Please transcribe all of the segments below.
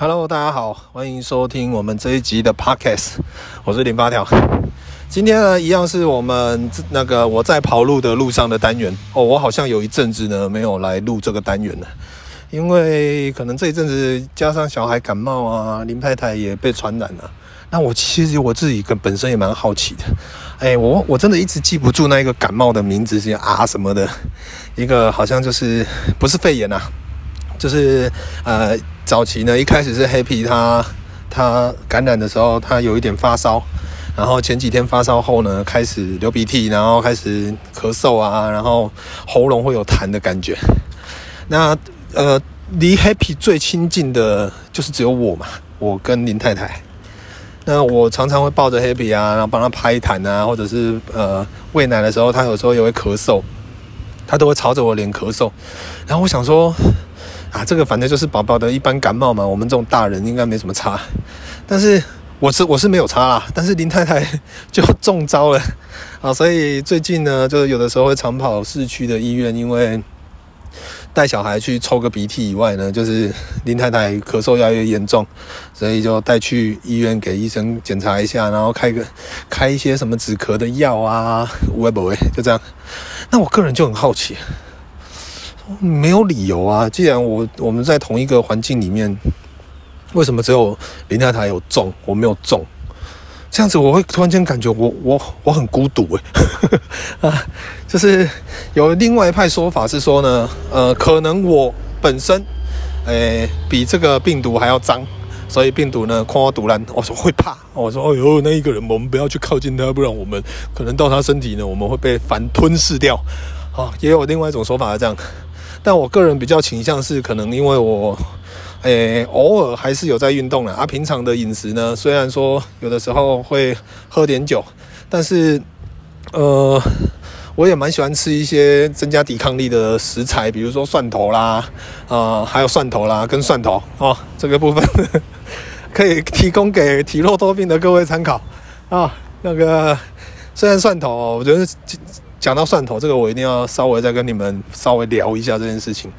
Hello，大家好，欢迎收听我们这一集的 Podcast，我是林八条。今天呢，一样是我们那个我在跑路的路上的单元哦。我好像有一阵子呢没有来录这个单元了，因为可能这一阵子加上小孩感冒啊，林太太也被传染了。那我其实我自己跟本身也蛮好奇的，哎，我我真的一直记不住那一个感冒的名字是啊什么的，一个好像就是不是肺炎啊，就是呃。早期呢，一开始是 Happy 他他感染的时候，他有一点发烧，然后前几天发烧后呢，开始流鼻涕，然后开始咳嗽啊，然后喉咙会有痰的感觉。那呃，离 Happy 最亲近的就是只有我嘛，我跟林太太。那我常常会抱着 Happy 啊，然后帮他拍痰啊，或者是呃喂奶的时候，他有时候也会咳嗽，他都会朝着我脸咳嗽。然后我想说。啊，这个反正就是宝宝的一般感冒嘛，我们这种大人应该没什么差。但是我是我是没有差啦，但是林太太就中招了啊，所以最近呢，就有的时候会常跑市区的医院，因为带小孩去抽个鼻涕以外呢，就是林太太咳嗽越来越严重，所以就带去医院给医生检查一下，然后开个开一些什么止咳的药啊，喂不喂，就这样。那我个人就很好奇。没有理由啊！既然我我们在同一个环境里面，为什么只有林太太有中，我没有中？这样子我会突然间感觉我我我很孤独诶 啊！就是有另外一派说法是说呢，呃，可能我本身诶比这个病毒还要脏，所以病毒呢看我突然我说会怕，我说哎呦那一个人我们不要去靠近他，不然我们可能到他身体呢我们会被反吞噬掉啊！也有另外一种说法是这样。但我个人比较倾向是，可能因为我，诶、偶尔还是有在运动了。啊，平常的饮食呢，虽然说有的时候会喝点酒，但是，呃，我也蛮喜欢吃一些增加抵抗力的食材，比如说蒜头啦，啊、呃，还有蒜头啦，跟蒜头哦，这个部分 可以提供给体弱多病的各位参考啊。那个虽然蒜头，我觉得。讲到蒜头这个，我一定要稍微再跟你们稍微聊一下这件事情。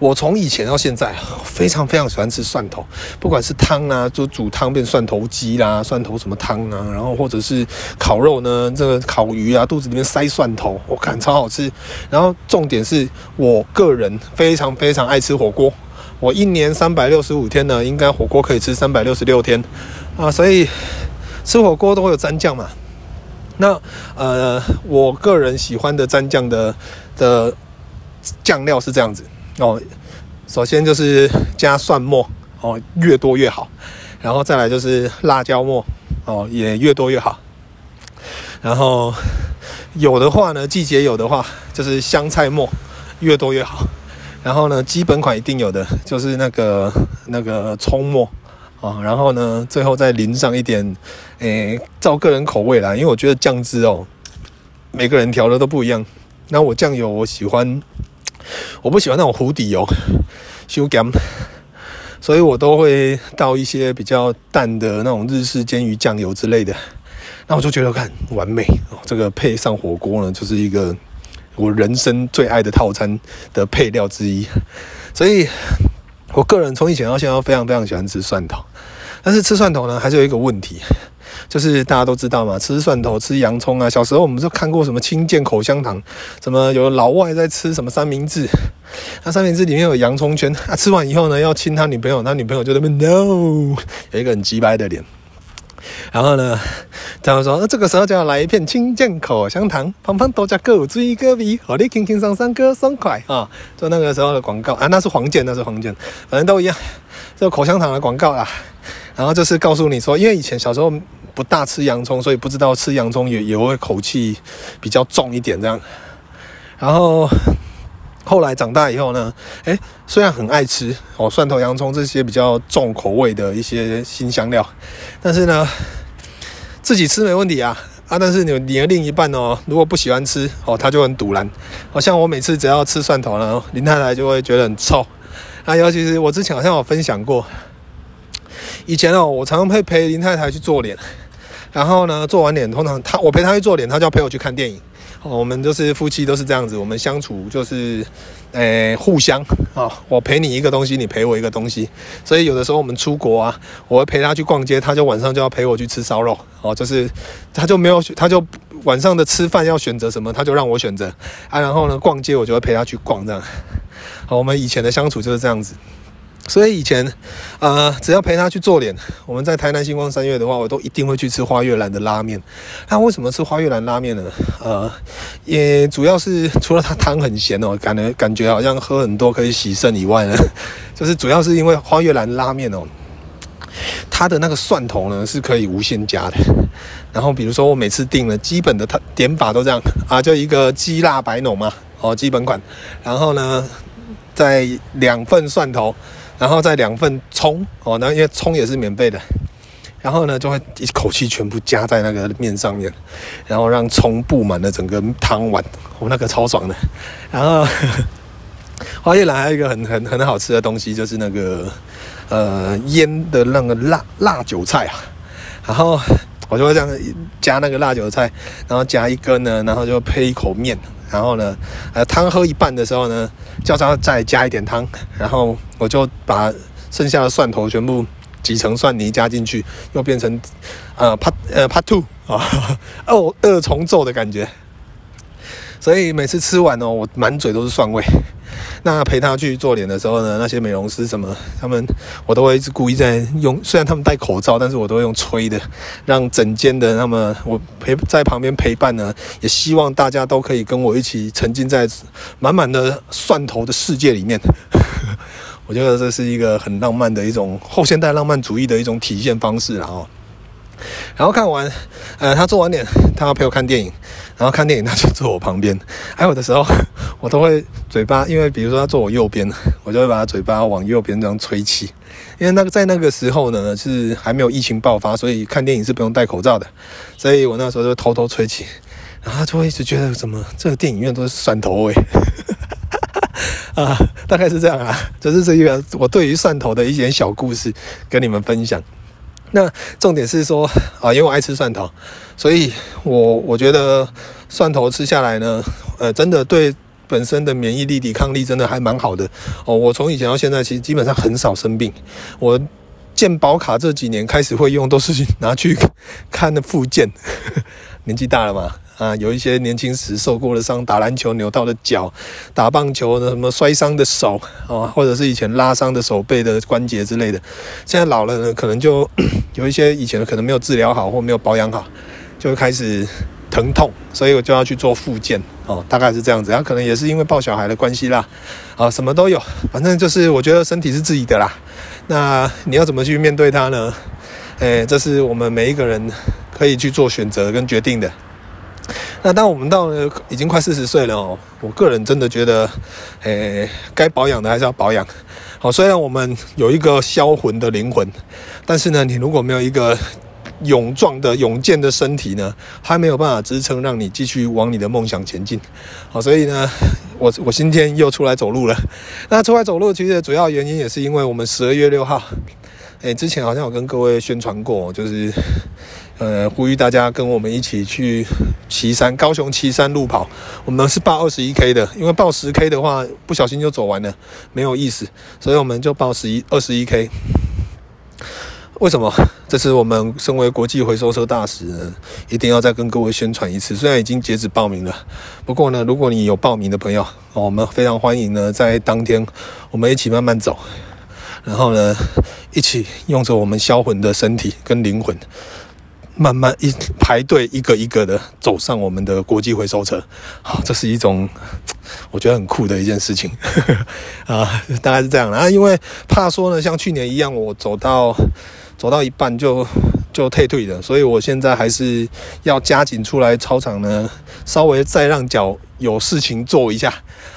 我从以前到现在，非常非常喜欢吃蒜头，不管是汤啊，就煮汤变蒜头鸡啦，蒜头什么汤啊，然后或者是烤肉呢，这个烤鱼啊，肚子里面塞蒜头，我看超好吃。然后重点是我个人非常非常爱吃火锅，我一年三百六十五天呢，应该火锅可以吃三百六十六天啊，所以吃火锅都会有蘸酱嘛。那呃，我个人喜欢的蘸酱的的酱料是这样子。哦，首先就是加蒜末哦，越多越好，然后再来就是辣椒末哦，也越多越好，然后有的话呢，季节有的话就是香菜末，越多越好，然后呢，基本款一定有的就是那个那个葱末。啊，然后呢，最后再淋上一点，诶，照个人口味啦，因为我觉得酱汁哦，每个人调的都不一样。那我酱油我喜欢，我不喜欢那种糊底油，太咸，所以我都会倒一些比较淡的那种日式煎鱼酱油之类的。那我就觉得看完美哦，这个配上火锅呢，就是一个我人生最爱的套餐的配料之一，所以。我个人从以前到现在都非常非常喜欢吃蒜头，但是吃蒜头呢，还是有一个问题，就是大家都知道嘛，吃蒜头吃洋葱啊。小时候我们就看过什么清健口香糖，什么有老外在吃什么三明治，那三明治里面有洋葱圈，啊，吃完以后呢，要亲他女朋友，他女朋友就在那边 no，有一个很鸡掰的脸。然后呢，他们说，那这个时候就要来一片清健口香糖，胖胖多加够追个鼻，好的轻轻松松个爽快啊！就那个时候的广告啊，那是黄健，那是黄健，反正都一样，这个口香糖的广告啦。然后就是告诉你说，因为以前小时候不大吃洋葱，所以不知道吃洋葱也也会口气比较重一点这样。然后。后来长大以后呢，诶，虽然很爱吃哦，蒜头、洋葱这些比较重口味的一些新香料，但是呢，自己吃没问题啊啊！但是你你的另一半哦，如果不喜欢吃哦，他就很赌烂。好像我每次只要吃蒜头呢，林太太就会觉得很臭。啊，尤其是我之前好像有分享过，以前哦，我常常会陪林太太去做脸，然后呢，做完脸通常她我陪她去做脸，她就要陪我去看电影。我们就是夫妻都是这样子，我们相处就是，诶、欸，互相啊，我陪你一个东西，你陪我一个东西。所以有的时候我们出国啊，我会陪他去逛街，他就晚上就要陪我去吃烧肉哦，就是他就没有，他就晚上的吃饭要选择什么，他就让我选择啊。然后呢，逛街我就会陪他去逛这样。好，我们以前的相处就是这样子。所以以前，呃，只要陪他去做脸，我们在台南星光三月的话，我都一定会去吃花月兰的拉面。那为什么吃花月兰拉面呢？呃，也主要是除了它汤很咸哦，感觉感觉好像喝很多可以洗肾以外呢，就是主要是因为花月兰拉面哦，它的那个蒜头呢是可以无限加的。然后比如说我每次订了，基本的它点法都这样啊，就一个鸡辣白浓嘛，哦，基本款。然后呢，在两份蒜头。然后再两份葱哦，那因为葱也是免费的，然后呢就会一口气全部加在那个面上面，然后让葱布满了整个汤碗，哦，那个超爽的。然后呵呵花月兰还有一个很很很好吃的东西，就是那个呃腌的那个辣辣韭菜啊，然后我就会这样加那个辣韭菜，然后加一根呢，然后就配一口面。然后呢，呃，汤喝一半的时候呢，叫他再加一点汤，然后我就把剩下的蒜头全部挤成蒜泥加进去，又变成呃 part 呃 part two 啊，二二重奏的感觉。所以每次吃完哦，我满嘴都是蒜味。那 陪他去做脸的时候呢，那些美容师什么，他们我都会一直故意在用，虽然他们戴口罩，但是我都会用吹的，让整间的那么我陪在旁边陪伴呢，也希望大家都可以跟我一起沉浸在满满的蒜头的世界里面。我觉得这是一个很浪漫的一种后现代浪漫主义的一种体现方式啊。然后看完，呃，他做完脸，他要陪我看电影，然后看电影他就坐我旁边。还有的时候，我都会嘴巴，因为比如说他坐我右边，我就会把他嘴巴往右边这样吹气。因为那个在那个时候呢，是还没有疫情爆发，所以看电影是不用戴口罩的，所以我那时候就偷偷吹气，然后他就会一直觉得怎么这个电影院都是蒜头味，啊，大概是这样啊，就是这一个我对于蒜头的一点小故事跟你们分享。那重点是说啊，因为我爱吃蒜头，所以我我觉得蒜头吃下来呢，呃，真的对本身的免疫力、抵抗力真的还蛮好的哦。我从以前到现在，其实基本上很少生病。我健保卡这几年开始会用，都是拿去 看的附件，年纪大了嘛。啊，有一些年轻时受过的伤，打篮球扭到的脚，打棒球的什么摔伤的手啊，或者是以前拉伤的手背的关节之类的。现在老了呢，可能就 有一些以前可能没有治疗好或没有保养好，就开始疼痛，所以我就要去做复健哦，大概是这样子。然后可能也是因为抱小孩的关系啦，啊，什么都有，反正就是我觉得身体是自己的啦。那你要怎么去面对它呢？诶，这是我们每一个人可以去做选择跟决定的。那当我们到了已经快四十岁了哦，我个人真的觉得，诶，该保养的还是要保养。好，虽然我们有一个销魂的灵魂，但是呢，你如果没有一个勇壮的、勇健的身体呢，还没有办法支撑让你继续往你的梦想前进。好，所以呢，我我今天又出来走路了。那出来走路其实主要原因也是因为我们十二月六号，诶，之前好像有跟各位宣传过，就是。呃，呼吁大家跟我们一起去岐山，高雄岐山路跑。我们是报二十一 K 的，因为报十 K 的话，不小心就走完了，没有意思，所以我们就报十一二十一 K。为什么？这是我们身为国际回收车大使呢，一定要再跟各位宣传一次。虽然已经截止报名了，不过呢，如果你有报名的朋友，我们非常欢迎呢，在当天我们一起慢慢走，然后呢，一起用着我们销魂的身体跟灵魂。慢慢一排队，一个一个的走上我们的国际回收车，好，这是一种 我觉得很酷的一件事情 啊，大概是这样啊。因为怕说呢，像去年一样，我走到走到一半就就退退的，所以我现在还是要加紧出来操场呢，稍微再让脚有事情做一下。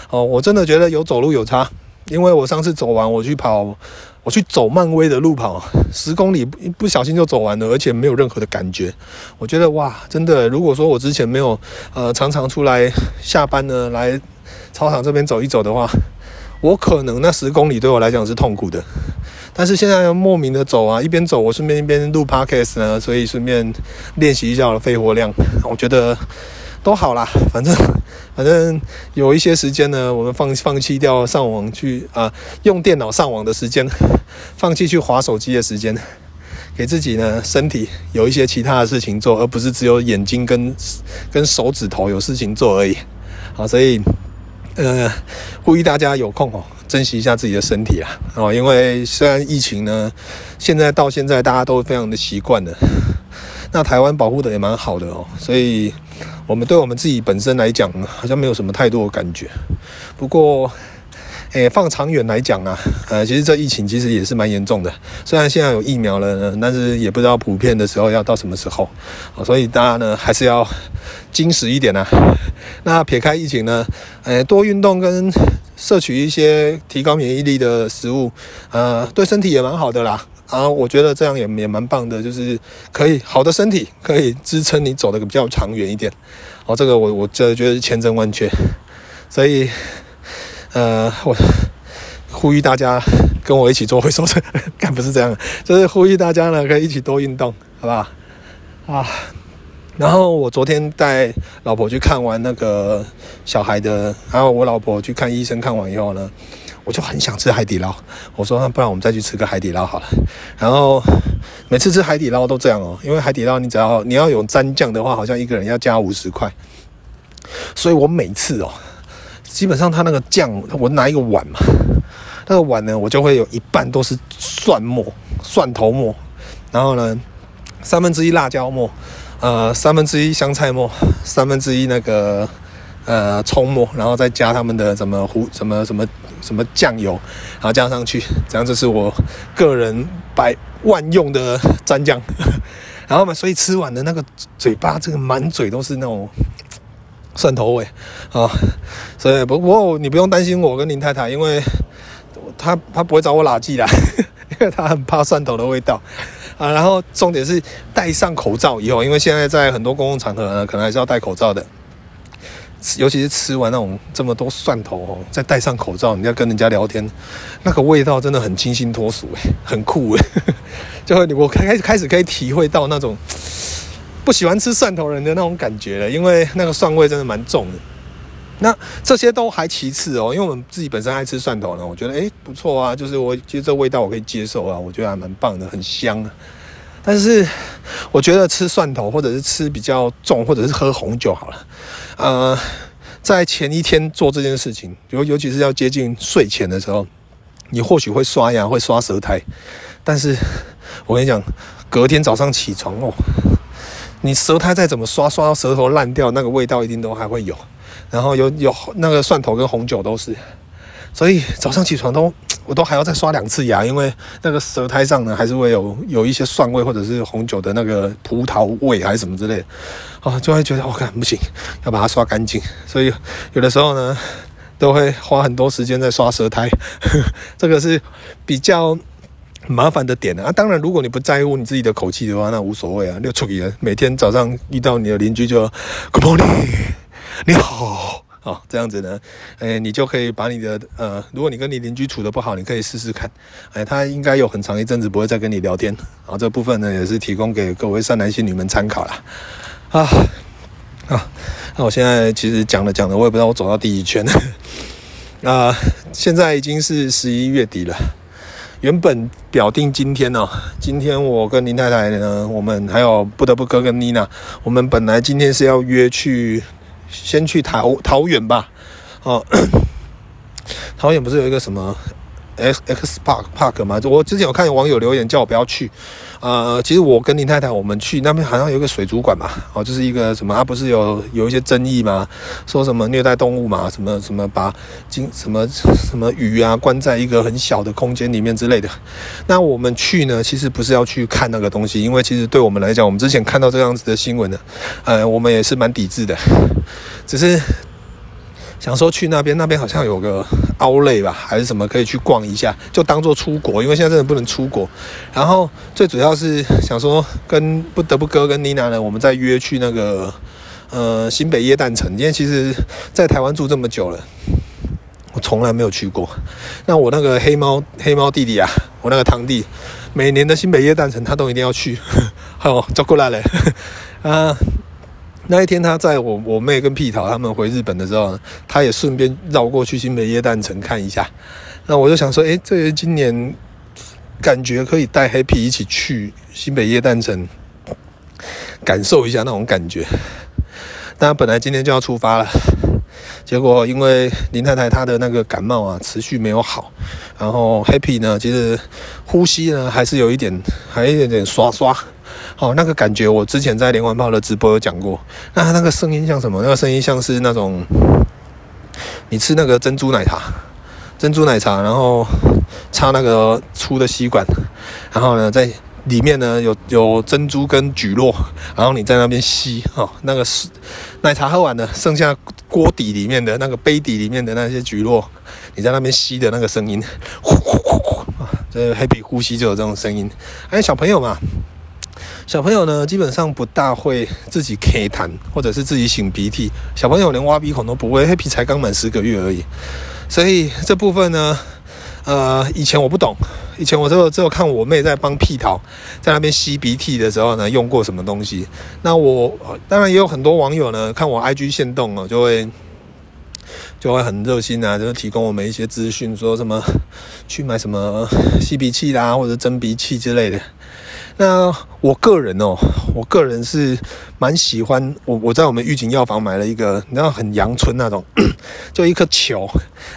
哦，我真的觉得有走路有差，因为我上次走完，我去跑。我去走漫威的路跑，十公里不不小心就走完了，而且没有任何的感觉。我觉得哇，真的，如果说我之前没有呃常常出来下班呢，来操场这边走一走的话，我可能那十公里对我来讲是痛苦的。但是现在要莫名的走啊，一边走我顺便一边录 podcast 呢，所以顺便练习一下我的肺活量。我觉得都好啦，反正 反正有一些时间呢，我们放放弃掉上网去啊、用电脑上网的时间，放弃去划手机的时间，给自己呢身体有一些其他的事情做，而不是只有眼睛跟跟手指头有事情做而已。好，所以呃，呼吁大家有空哦，珍惜一下自己的身体啊哦，因为虽然疫情呢，现在到现在大家都非常的习惯了。那台湾保护的也蛮好的哦，所以我们对我们自己本身来讲，好像没有什么太多的感觉。不过，诶，放长远来讲啊，呃，其实这疫情其实也是蛮严重的。虽然现在有疫苗了，但是也不知道普遍的时候要到什么时候。所以大家呢还是要精实一点啊。那撇开疫情呢，诶，多运动跟摄取一些提高免疫力的食物，呃，对身体也蛮好的啦。啊，我觉得这样也也蛮棒的，就是可以好的身体可以支撑你走得比较长远一点。哦，这个我我这觉得是千真万确，所以呃，我呼吁大家跟我一起做回收车，干不是这样，就是呼吁大家呢可以一起多运动，好不好？啊，然后我昨天带老婆去看完那个小孩的，然后我老婆去看医生，看完以后呢。我就很想吃海底捞，我说那不然我们再去吃个海底捞好了。然后每次吃海底捞都这样哦，因为海底捞你只要你要有蘸酱的话，好像一个人要加五十块。所以我每次哦，基本上他那个酱，我拿一个碗嘛，那个碗呢，我就会有一半都是蒜末、蒜头末，然后呢，三分之一辣椒末，呃，三分之一香菜末，三分之一那个。呃，葱末，然后再加他们的什么胡什么什么什么酱油，然后加上去，这样这是我个人百万用的蘸酱。然后嘛，所以吃完的那个嘴巴，这个满嘴都是那种蒜头味啊。所以不过你不用担心我跟林太太，因为她她不会找我喇记啦，因为她很怕蒜头的味道啊。然后重点是戴上口罩以后，因为现在在很多公共场合呢，可能还是要戴口罩的。尤其是吃完那种这么多蒜头哦，再戴上口罩，你要跟人家聊天，那个味道真的很清新脱俗诶，很酷诶。就会我开开始开始可以体会到那种不喜欢吃蒜头人的那种感觉了，因为那个蒜味真的蛮重的。那这些都还其次哦，因为我们自己本身爱吃蒜头呢，我觉得诶不错啊，就是我其实这味道我可以接受啊，我觉得还蛮棒的，很香啊。但是我觉得吃蒜头，或者是吃比较重，或者是喝红酒好了。呃，在前一天做这件事情，尤尤其是要接近睡前的时候，你或许会刷牙，会刷舌苔。但是我跟你讲，隔天早上起床哦，你舌苔再怎么刷，刷到舌头烂掉，那个味道一定都还会有。然后有有那个蒜头跟红酒都是，所以早上起床都。我都还要再刷两次牙，因为那个舌苔上呢，还是会有有一些蒜味，或者是红酒的那个葡萄味，还是什么之类的，啊，就会觉得我看不行，要把它刷干净。所以有的时候呢，都会花很多时间在刷舌苔呵，这个是比较麻烦的点呢啊。当然，如果你不在乎你自己的口气的话，那无所谓啊，六处理。每天早上遇到你的邻居就 Good morning，你好。哦，这样子呢，诶，你就可以把你的呃，如果你跟你邻居处得不好，你可以试试看，诶，他应该有很长一阵子不会再跟你聊天。好，这部分呢也是提供给各位善男信女们参考啦。啊，啊，那我现在其实讲了讲了，我也不知道我走到第几圈了。啊，现在已经是十一月底了，原本表定今天呢、哦，今天我跟林太太呢，我们还有不得不哥跟妮娜，我们本来今天是要约去。先去桃桃园吧，哦，桃园不是有一个什么 X X Park Park 吗？我之前有看有网友留言叫我不要去，呃，其实我跟林太太我们去那边好像有一个水族馆嘛，哦，就是一个什么，啊不是有有一些争议吗？说什么虐待动物嘛，什么什么把金什么什么鱼啊关在一个很小的空间里面之类的。那我们去呢，其实不是要去看那个东西，因为其实对我们来讲，我们之前看到这样子的新闻呢，呃，我们也是蛮抵制的。只是想说去那边，那边好像有个奥莱吧，还是什么可以去逛一下，就当做出国，因为现在真的不能出国。然后最主要是想说跟不得不哥跟妮娜呢，我们再约去那个呃新北耶诞城，因为其实在台湾住这么久了，我从来没有去过。那我那个黑猫黑猫弟弟啊，我那个堂弟，每年的新北耶诞城他都一定要去，好，走过来了啊。那一天他在我我妹跟屁桃他们回日本的时候，他也顺便绕过去新北耶诞城看一下。那我就想说，诶，这今年感觉可以带 Happy 一起去新北耶诞城，感受一下那种感觉。那本来今天就要出发了。结果因为林太太她的那个感冒啊，持续没有好，然后 Happy 呢，其实呼吸呢还是有一点，还有一点点刷刷，好，那个感觉我之前在连环炮的直播有讲过，那他那个声音像什么？那个声音像是那种你吃那个珍珠奶茶，珍珠奶茶，然后插那个粗的吸管，然后呢在。里面呢有有珍珠跟蒟蒻，然后你在那边吸哦，那个是奶茶喝完了，剩下锅底里面的那个杯底里面的那些蒟蒻，你在那边吸的那个声音，呼呼呼呼，这 Happy 呼吸就有这种声音。哎，小朋友嘛，小朋友呢基本上不大会自己咳痰或者是自己擤鼻涕，小朋友连挖鼻孔都不会黑皮才刚满十个月而已，所以这部分呢。呃，以前我不懂，以前我只有只有看我妹在帮屁桃在那边吸鼻涕的时候呢，用过什么东西。那我当然也有很多网友呢，看我 IG 限动哦，就会就会很热心啊，就是提供我们一些资讯，说什么去买什么吸鼻器啦，或者蒸鼻器之类的。那我个人哦，我个人是蛮喜欢我我在我们御景药房买了一个，然后很阳春那种，就一颗球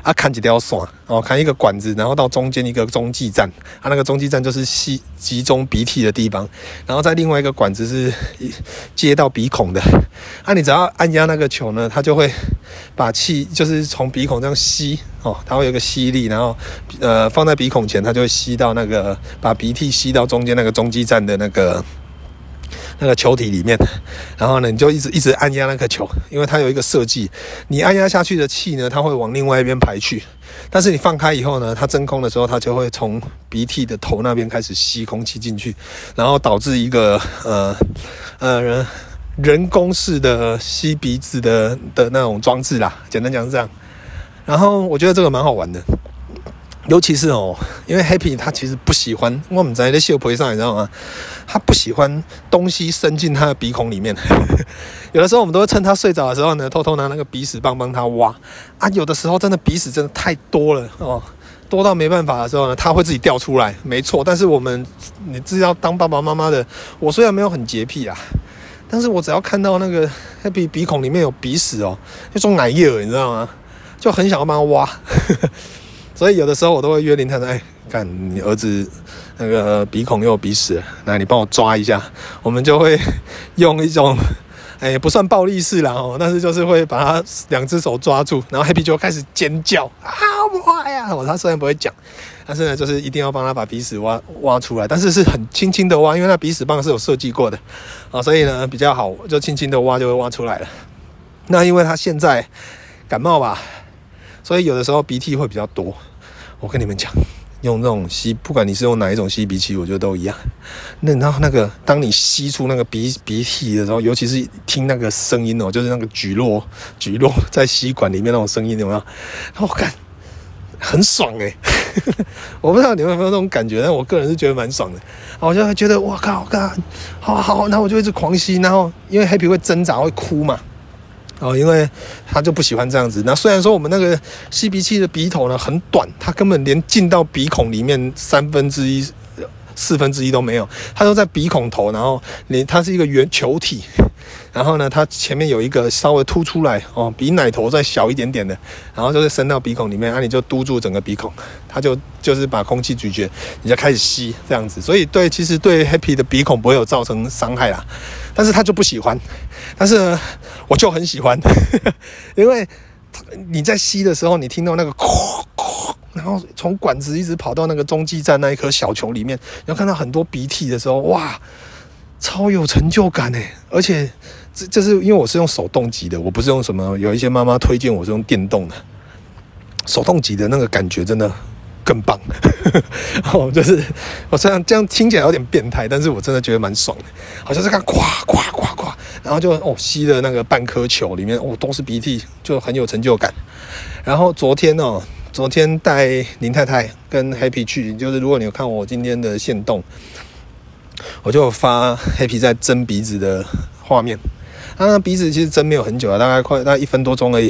啊，砍几条线。哦，看一个管子，然后到中间一个中继站，啊，那个中继站就是吸集中鼻涕的地方，然后在另外一个管子是接到鼻孔的，啊，你只要按压那个球呢，它就会把气就是从鼻孔这样吸哦，它会有个吸力，然后呃放在鼻孔前，它就会吸到那个把鼻涕吸到中间那个中继站的那个。那个球体里面，然后呢，你就一直一直按压那个球，因为它有一个设计，你按压下去的气呢，它会往另外一边排去，但是你放开以后呢，它真空的时候，它就会从鼻涕的头那边开始吸空气进去，然后导致一个呃呃人人工式的吸鼻子的的那种装置啦，简单讲是这样。然后我觉得这个蛮好玩的。尤其是哦，因为 Happy 他其实不喜欢，我们在那秀婆上，你知道吗？他不喜欢东西伸进他的鼻孔里面。有的时候我们都会趁他睡着的时候呢，偷偷拿那个鼻屎棒帮他挖啊。有的时候真的鼻屎真的太多了哦，多到没办法的时候呢，他会自己掉出来，没错。但是我们你知道，当爸爸妈妈的，我虽然没有很洁癖啊，但是我只要看到那个 Happy 鼻孔里面有鼻屎哦，那种奶液，你知道吗？就很想要帮他挖。所以有的时候我都会约林太太，哎，看你儿子那个鼻孔有鼻屎，那你帮我抓一下。我们就会用一种，哎，不算暴力式啦哦，但是就是会把他两只手抓住，然后 Happy 就开始尖叫啊，挖呀！我他虽然不会讲，但是呢，就是一定要帮他把鼻屎挖挖出来，但是是很轻轻的挖，因为那鼻屎棒是有设计过的啊，所以呢比较好，就轻轻的挖就会挖出来了。那因为他现在感冒吧。所以有的时候鼻涕会比较多，我跟你们讲，用那种吸，不管你是用哪一种吸鼻器，我觉得都一样。那然后那个，当你吸出那个鼻鼻涕的时候，尤其是听那个声音哦，就是那个蒟蒻蒟蒻在吸管里面那种声音，有没有？我看很爽哎，我不知道你们有没有这种感觉，但我个人是觉得蛮爽的。我就觉得哇靠，靠，好好，然后我就一直狂吸，然后因为 Happy 会挣扎会哭嘛。哦，因为他就不喜欢这样子。那虽然说我们那个吸鼻器的鼻头呢很短，它根本连进到鼻孔里面三分之一、四分之一都没有，它都在鼻孔头。然后连它是一个圆球体，然后呢，它前面有一个稍微凸出来哦，比奶头再小一点点的，然后就是伸到鼻孔里面，那、啊、你就嘟住整个鼻孔，它就就是把空气咀嚼，你就开始吸这样子。所以对，其实对 Happy 的鼻孔不会有造成伤害啦。但是他就不喜欢，但是呢，我就很喜欢，因为你在吸的时候，你听到那个，然后从管子一直跑到那个中继站那一颗小球里面，然后看到很多鼻涕的时候，哇，超有成就感诶！而且这这是因为我是用手动挤的，我不是用什么，有一些妈妈推荐我是用电动的，手动挤的那个感觉真的。更棒，哦，就是我虽然这样听起来有点变态，但是我真的觉得蛮爽的，好像是看夸夸夸夸，然后就哦吸的那个半颗球里面哦都是鼻涕，就很有成就感。然后昨天哦，昨天带林太太跟 Happy 去，就是如果你有看我今天的限动，我就发 Happy 在蒸鼻子的画面。他那鼻子其实蒸没有很久啊，大概快大概一分多钟而已。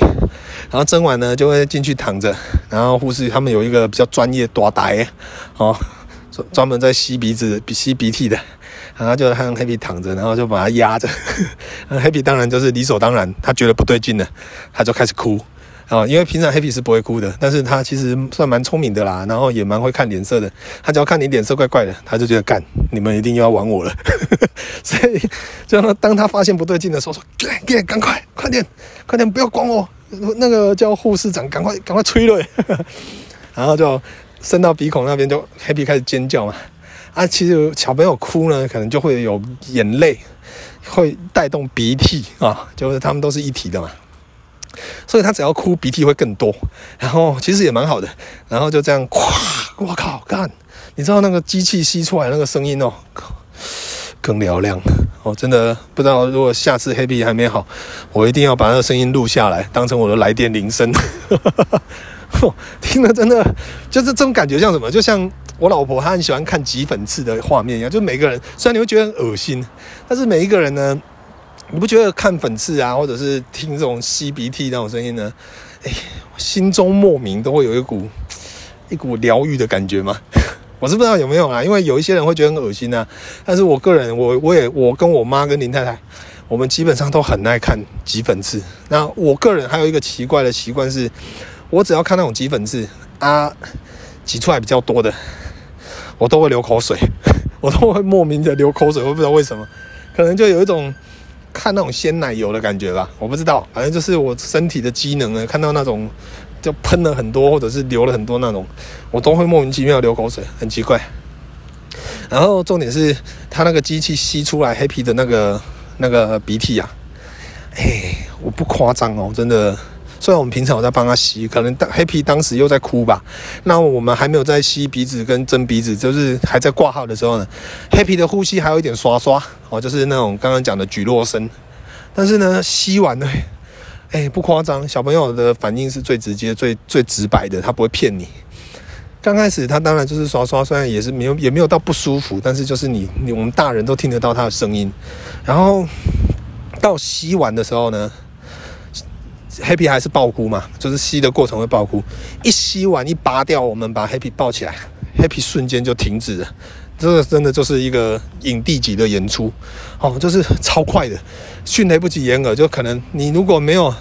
然后蒸完呢，就会进去躺着，然后护士他们有一个比较专业大台哦，专专门在吸鼻子、吸鼻涕的，然后就让 Happy 躺着，然后就把他压着。Happy 当然就是理所当然，他觉得不对劲了，他就开始哭。啊，因为平常 Happy 是不会哭的，但是他其实算蛮聪明的啦，然后也蛮会看脸色的。他只要看你脸色怪怪的，他就觉得干，你们一定又要玩我了。所以，就当他发现不对劲的时候，说：“给，赶快，快点，快点，不要管我。”那个叫护士长，赶快，赶快催泪。然后就伸到鼻孔那边，就 Happy 开始尖叫嘛。啊，其实小朋友哭呢，可能就会有眼泪，会带动鼻涕啊，就是他们都是一体的嘛。所以他只要哭，鼻涕会更多，然后其实也蛮好的，然后就这样，咵，我靠，干，你知道那个机器吸出来那个声音哦，更嘹亮哦，真的不知道如果下次黑皮还没好，我一定要把那个声音录下来，当成我的来电铃声，听了真的就是这种感觉，像什么？就像我老婆她很喜欢看挤粉刺的画面一样，就每个人虽然你会觉得很恶心，但是每一个人呢。你不觉得看粉刺啊，或者是听这种吸鼻涕那种声音呢？哎，心中莫名都会有一股一股疗愈的感觉吗？我是不知道有没有啊，因为有一些人会觉得很恶心啊。但是我个人，我我也我跟我妈跟林太太，我们基本上都很爱看挤粉刺。那我个人还有一个奇怪的习惯是，我只要看那种挤粉刺啊，挤出来比较多的，我都会流口水，我都会莫名的流口水，我不知道为什么，可能就有一种。看那种鲜奶油的感觉吧，我不知道，反正就是我身体的机能呢，看到那种就喷了很多，或者是流了很多那种，我都会莫名其妙流口水，很奇怪。然后重点是他那个机器吸出来黑皮的那个那个鼻涕啊，哎，我不夸张哦，真的。虽然我们平常有在帮他吸，可能黑皮当时又在哭吧。那我们还没有在吸鼻子跟针鼻子，就是还在挂号的时候呢。黑皮的呼吸还有一点刷刷哦，就是那种刚刚讲的蒟蒻声。但是呢，吸完呢，哎，不夸张，小朋友的反应是最直接、最最直白的，他不会骗你。刚开始他当然就是刷刷，虽然也是没有也没有到不舒服，但是就是你你我们大人都听得到他的声音。然后到吸完的时候呢。Happy 还是爆哭嘛，就是吸的过程会爆哭。一吸完一拔掉，我们把 Happy 抱起来，Happy 瞬间就停止了。这个真的就是一个影帝级的演出，哦，就是超快的，迅雷不及掩耳。就可能你如果没有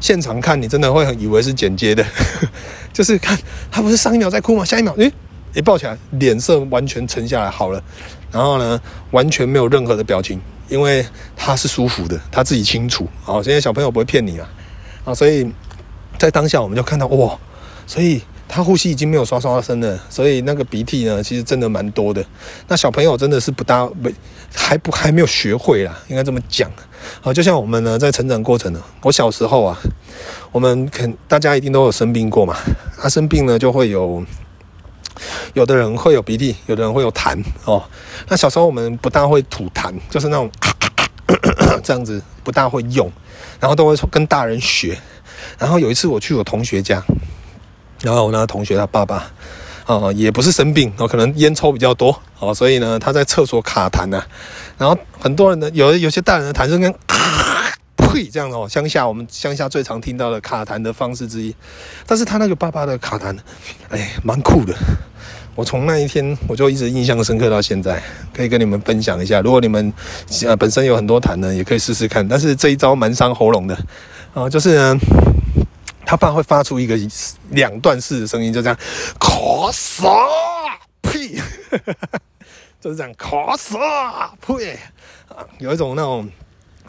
现场看，你真的会很以为是剪接的。就是看他不是上一秒在哭吗？下一秒，诶，一抱起来，脸色完全沉下来，好了。然后呢，完全没有任何的表情，因为他是舒服的，他自己清楚。哦，现在小朋友不会骗你啊。啊，所以在当下我们就看到哇，所以他呼吸已经没有刷刷声了，所以那个鼻涕呢，其实真的蛮多的。那小朋友真的是不大没还不还没有学会啦，应该这么讲。好，就像我们呢在成长过程呢，我小时候啊，我们肯大家一定都有生病过嘛。他、生病呢就会有，有的人会有鼻涕，有的人会有痰哦。那小时候我们不大会吐痰，就是那种这样子不大会用。然后都会跟大人学，然后有一次我去我同学家，然后我那个同学他爸爸啊、也不是生病，哦可能烟抽比较多哦，所以呢他在厕所卡痰呐、啊，然后很多人呢有有些大人的痰声跟啊 呸这样哦，乡下我们乡下最常听到的卡痰的方式之一，但是他那个爸爸的卡痰，哎蛮酷的。我从那一天我就一直印象深刻到现在，可以跟你们分享一下。如果你们呃本身有很多痰呢，也可以试试看。但是这一招蛮伤喉咙的啊、就是呢，他爸会发出一个两段式的声音，就这样，咳嗽呸，就是这样，咳嗽呸，有一种那种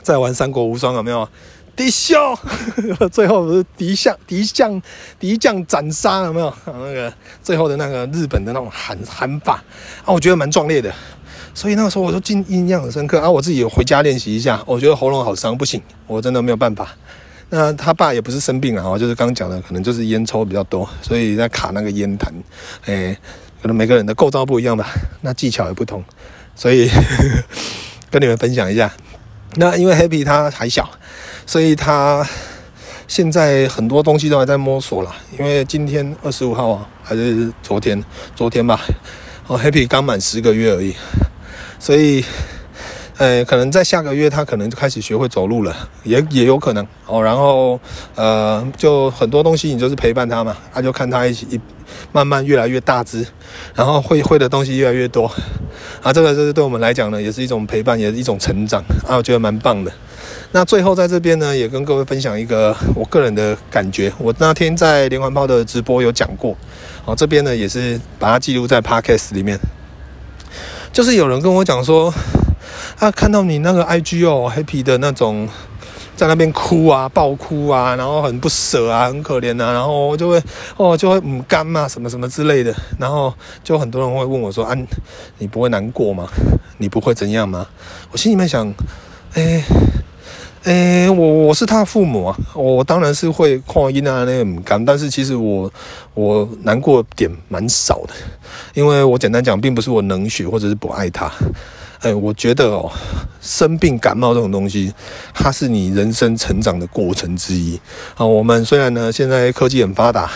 在玩三国无双有没有？敌笑，最后不是敌将，敌将，敌将斩杀，有没有？那个最后的那个日本的那种喊喊法啊，我觉得蛮壮烈的。所以那个时候我就印印象很深刻啊，我自己回家练习一下。我觉得喉咙好伤，不行，我真的没有办法。那他爸也不是生病啊，就是刚讲的，可能就是烟抽比较多，所以在卡那个烟痰。哎，可能每个人的构造不一样吧，那技巧也不同，所以 跟你们分享一下。那因为 Happy 他还小。所以他现在很多东西都还在摸索啦，因为今天二十五号啊，还是昨天，昨天吧，哦，Happy 刚满十个月而已，所以呃，可能在下个月他可能就开始学会走路了，也也有可能哦。然后呃，就很多东西你就是陪伴他嘛，他就看他一起一慢慢越来越大只，然后会会的东西越来越多啊。这个就是对我们来讲呢，也是一种陪伴，也是一种成长啊，我觉得蛮棒的。那最后在这边呢，也跟各位分享一个我个人的感觉。我那天在连环炮的直播有讲过，哦，这边呢也是把它记录在 Podcast 里面。就是有人跟我讲说，他看到你那个 IG 哦，Happy 的那种，在那边哭啊，爆哭啊，然后很不舍啊，很可怜啊，然后就会哦，就会唔甘嘛，什么什么之类的，然后就很多人会问我说，啊，你不会难过吗？你不会怎样吗？我心里面想，哎。诶、我我是他父母啊，我当然是会看因啊那个唔甘，但是其实我我难过点蛮少的，因为我简单讲，并不是我冷血或者是不爱他，诶、我觉得哦，生病感冒这种东西，它是你人生成长的过程之一啊。我们虽然呢现在科技很发达，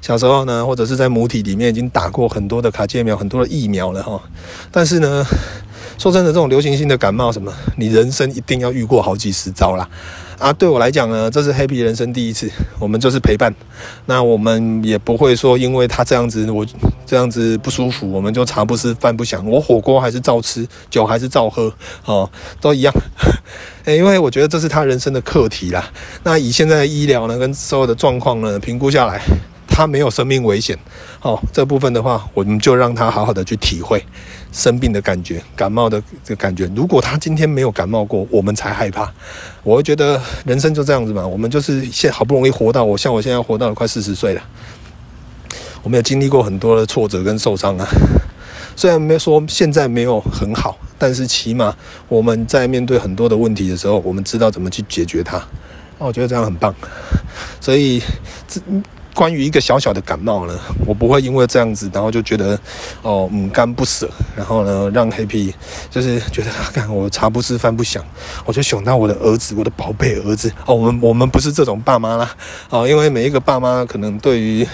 小时候呢或者是在母体里面已经打过很多的卡介苗、很多的疫苗了哈，但是呢。说真的，这种流行性的感冒什么，你人生一定要遇过好几十招啦。啊！对我来讲呢，这是 Happy 人生第一次，我们就是陪伴。那我们也不会说，因为他这样子，我这样子不舒服，我们就茶不思饭不想，我火锅还是照吃，酒还是照喝，哦，都一样。欸，因为我觉得这是他人生的课题啦。那以现在的医疗呢，跟所有的状况呢，评估下来。他没有生命危险，哦，这部分的话，我们就让他好好的去体会生病的感觉，感冒的这个感觉。如果他今天没有感冒过，我们才害怕。我会觉得人生就这样子嘛，我们就是现好不容易活到我，像我现在活到了快四十岁了，我们有经历过很多的挫折跟受伤啊。虽然没说现在没有很好，但是起码我们在面对很多的问题的时候，我们知道怎么去解决它。我觉得这样很棒，所以这。关于一个小小的感冒呢，我不会因为这样子，然后就觉得哦，唔甘不舍，然后呢，让 Happy 就是觉得啊，我茶不思饭不想，我就想到我的儿子，我的宝贝儿子哦，我们我们不是这种爸妈啦，哦，因为每一个爸妈可能对于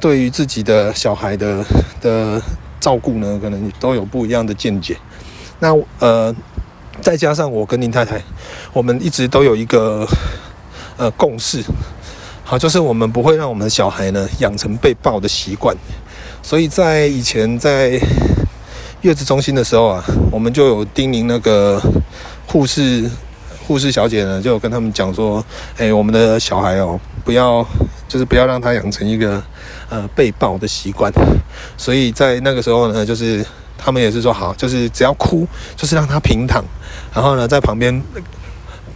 对于自己的小孩的的照顾呢，可能都有不一样的见解。那呃，再加上我跟林太太，我们一直都有一个呃共识。好，就是我们不会让我们的小孩呢养成被抱的习惯，所以在以前在月子中心的时候啊，我们就有叮咛那个护士护士小姐呢，就跟他们讲说，哎，我们的小孩哦，不要就是不要让他养成一个呃被抱的习惯，所以在那个时候呢，就是他们也是说好，就是只要哭，就是让他平躺，然后呢在旁边。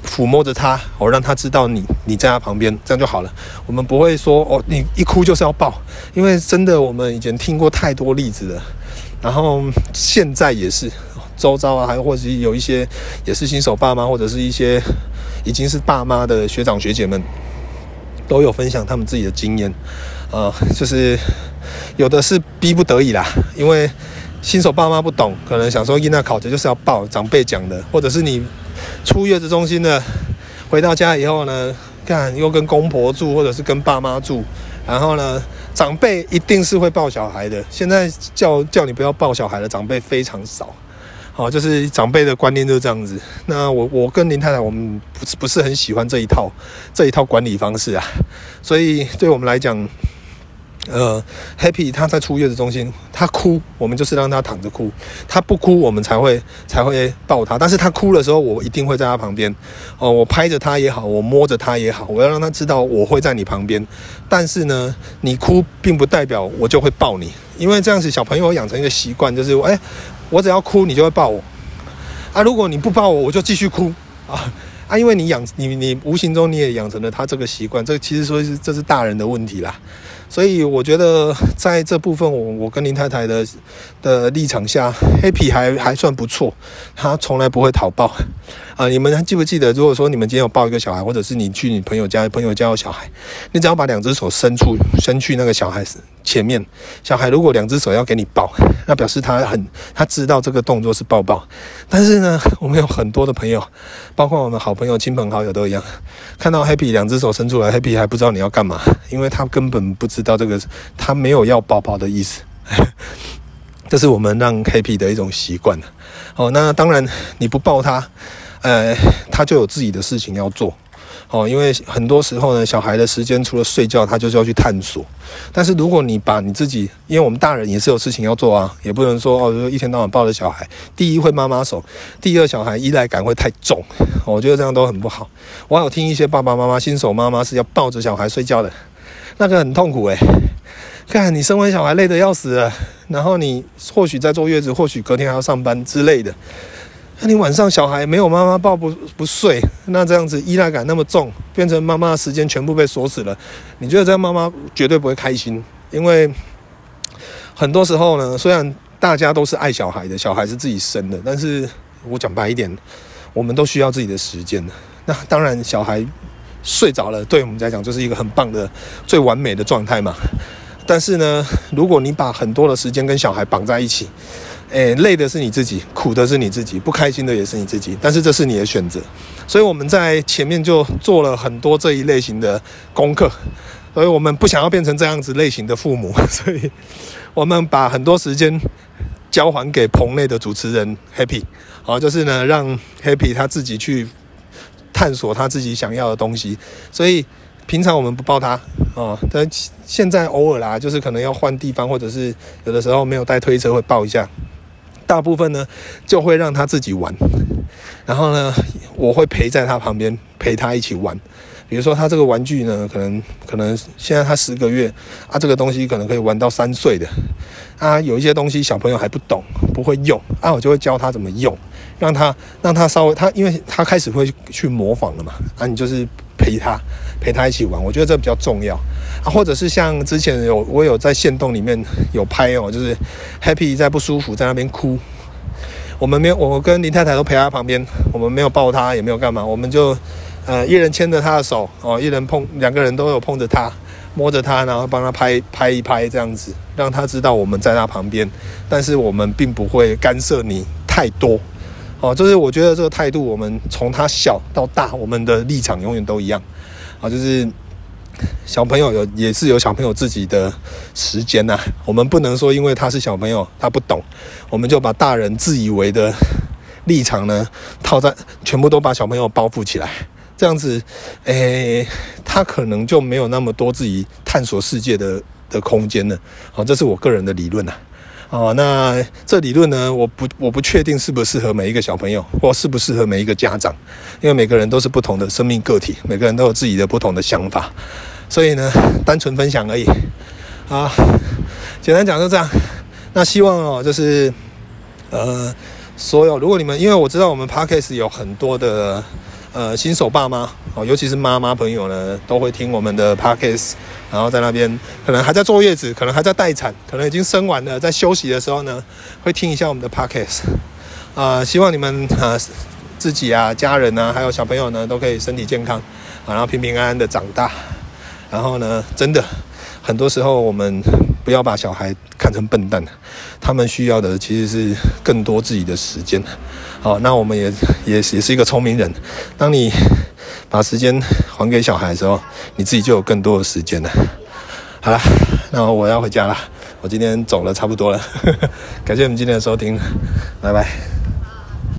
抚摸着他，我让他知道你你在他旁边，这样就好了。我们不会说哦，你一哭就是要抱，因为真的我们以前听过太多例子了。然后现在也是，周遭啊，还或者有一些也是新手爸妈，或者是一些已经是爸妈的学长学姐们，都有分享他们自己的经验。呃，就是有的是逼不得已啦，因为新手爸妈不懂，可能想说囡仔考着就是要抱，长辈讲的，或者是你。出月子中心的，回到家以后呢，看又跟公婆住，或者是跟爸妈住，然后呢，长辈一定是会抱小孩的。现在叫叫你不要抱小孩的长辈非常少，好，就是长辈的观念就是这样子。那我我跟林太太，我们不是不是很喜欢这一套这一套管理方式啊，所以对我们来讲。呃，Happy 他在出月子中心，他哭，我们就是让他躺着哭，他不哭，我们才会才会抱他。但是他哭的时候，我一定会在他旁边，哦、我拍着他也好，我摸着他也好，我要让他知道我会在你旁边。但是呢，你哭并不代表我就会抱你，因为这样子小朋友养成一个习惯，就是哎，我只要哭，你就会抱我啊。如果你不抱我，我就继续哭啊啊，因为你养你你无形中你也养成了他这个习惯，这其实说是这是大人的问题啦。所以我觉得在这部分，我我跟林太太的的立场下，Happy 还还算不错，他从来不会讨抱啊。你们还记不记得，如果说你们今天有抱一个小孩，或者是你去你朋友家，朋友家有小孩，你只要把两只手伸出伸去那个小孩子前面，小孩如果两只手要给你抱，那表示他很他知道这个动作是抱抱。但是呢，我们有很多的朋友，包括我们好朋友、亲朋好友都一样，看到 Happy 两只手伸出来，Happy 还不知道你要干嘛，因为他根本不知道这个他没有要抱抱的意思。这是我们让 Happy 的一种习惯。哦，那当然你不抱他，呃，他就有自己的事情要做。哦，因为很多时候呢，小孩的时间除了睡觉，他就是要去探索。但是如果你把你自己，因为我们大人也是有事情要做啊，也不能说哦，就一天到晚抱着小孩。第一会妈妈手，第二小孩依赖感会太重，我觉得这样都很不好。我有听一些爸爸妈妈新手妈妈是要抱着小孩睡觉的，那个很痛苦诶。看你生完小孩累得要死了，然后你或许在坐月子，或许隔天还要上班之类的。那你晚上小孩没有妈妈抱不不睡，那这样子依赖感那么重，变成妈妈的时间全部被锁死了。你觉得这样妈妈绝对不会开心，因为很多时候呢，虽然大家都是爱小孩的，小孩是自己生的，但是我讲白一点，我们都需要自己的时间。那当然，小孩睡着了，对我们来讲就是一个很棒的、最完美的状态嘛。但是呢，如果你把很多的时间跟小孩绑在一起，诶，累的是你自己，苦的是你自己，不开心的也是你自己。但是这是你的选择，所以我们在前面就做了很多这一类型的功课，所以我们不想要变成这样子类型的父母，所以我们把很多时间交还给棚内的主持人 Happy，好，就是呢让 Happy 他自己去探索他自己想要的东西。所以平常我们不抱他啊，但现在偶尔啦，就是可能要换地方，或者是有的时候没有带推车会抱一下。大部分呢，就会让他自己玩，然后呢，我会陪在他旁边，陪他一起玩。比如说，他这个玩具呢，可能可能现在他十个月啊，这个东西可能可以玩到三岁的啊。有一些东西小朋友还不懂，不会用啊，我就会教他怎么用，让他让他稍微他，因为他开始会去模仿了嘛啊，你就是陪他陪他一起玩，我觉得这比较重要。啊，或者是像之前有我有在线洞里面有拍哦，就是 Happy 在不舒服，在那边哭，我们没有，我跟林太太都陪他旁边，我们没有抱他，也没有干嘛，我们就呃一人牵着他的手哦，一人碰，两个人都有碰着他，摸着他，然后帮他拍拍一拍这样子，让他知道我们在他旁边，但是我们并不会干涉你太多。哦，就是我觉得这个态度，我们从他小到大，我们的立场永远都一样。啊，就是。小朋友有也是有小朋友自己的时间呐，我们不能说因为他是小朋友他不懂，我们就把大人自以为的立场呢套在全部都把小朋友包覆起来，这样子，诶，他可能就没有那么多自己探索世界的的空间了。好，这是我个人的理论呐。哦，那这理论呢，我不我不确定适不适合每一个小朋友，或适不适合每一个家长，因为每个人都是不同的生命个体，每个人都有自己的不同的想法，所以呢，单纯分享而已。啊，简单讲就这样。那希望哦，就是呃，所有如果你们，因为我知道我们 Podcast 有很多的。呃，新手爸妈哦，尤其是妈妈朋友呢，都会听我们的 podcast，然后在那边可能还在坐月子，可能还在待产，可能已经生完了，在休息的时候呢，会听一下我们的 podcast。啊、呃，希望你们啊自己啊、家人啊，还有小朋友呢，都可以身体健康，然后平平安安的长大。然后呢，真的很多时候我们不要把小孩看成笨蛋，他们需要的其实是更多自己的时间。好，那我们也也也是一个聪明人。当你把时间还给小孩的时候，你自己就有更多的时间了。好了，那我要回家了。我今天走了差不多了。感谢你们今天的收听，拜拜。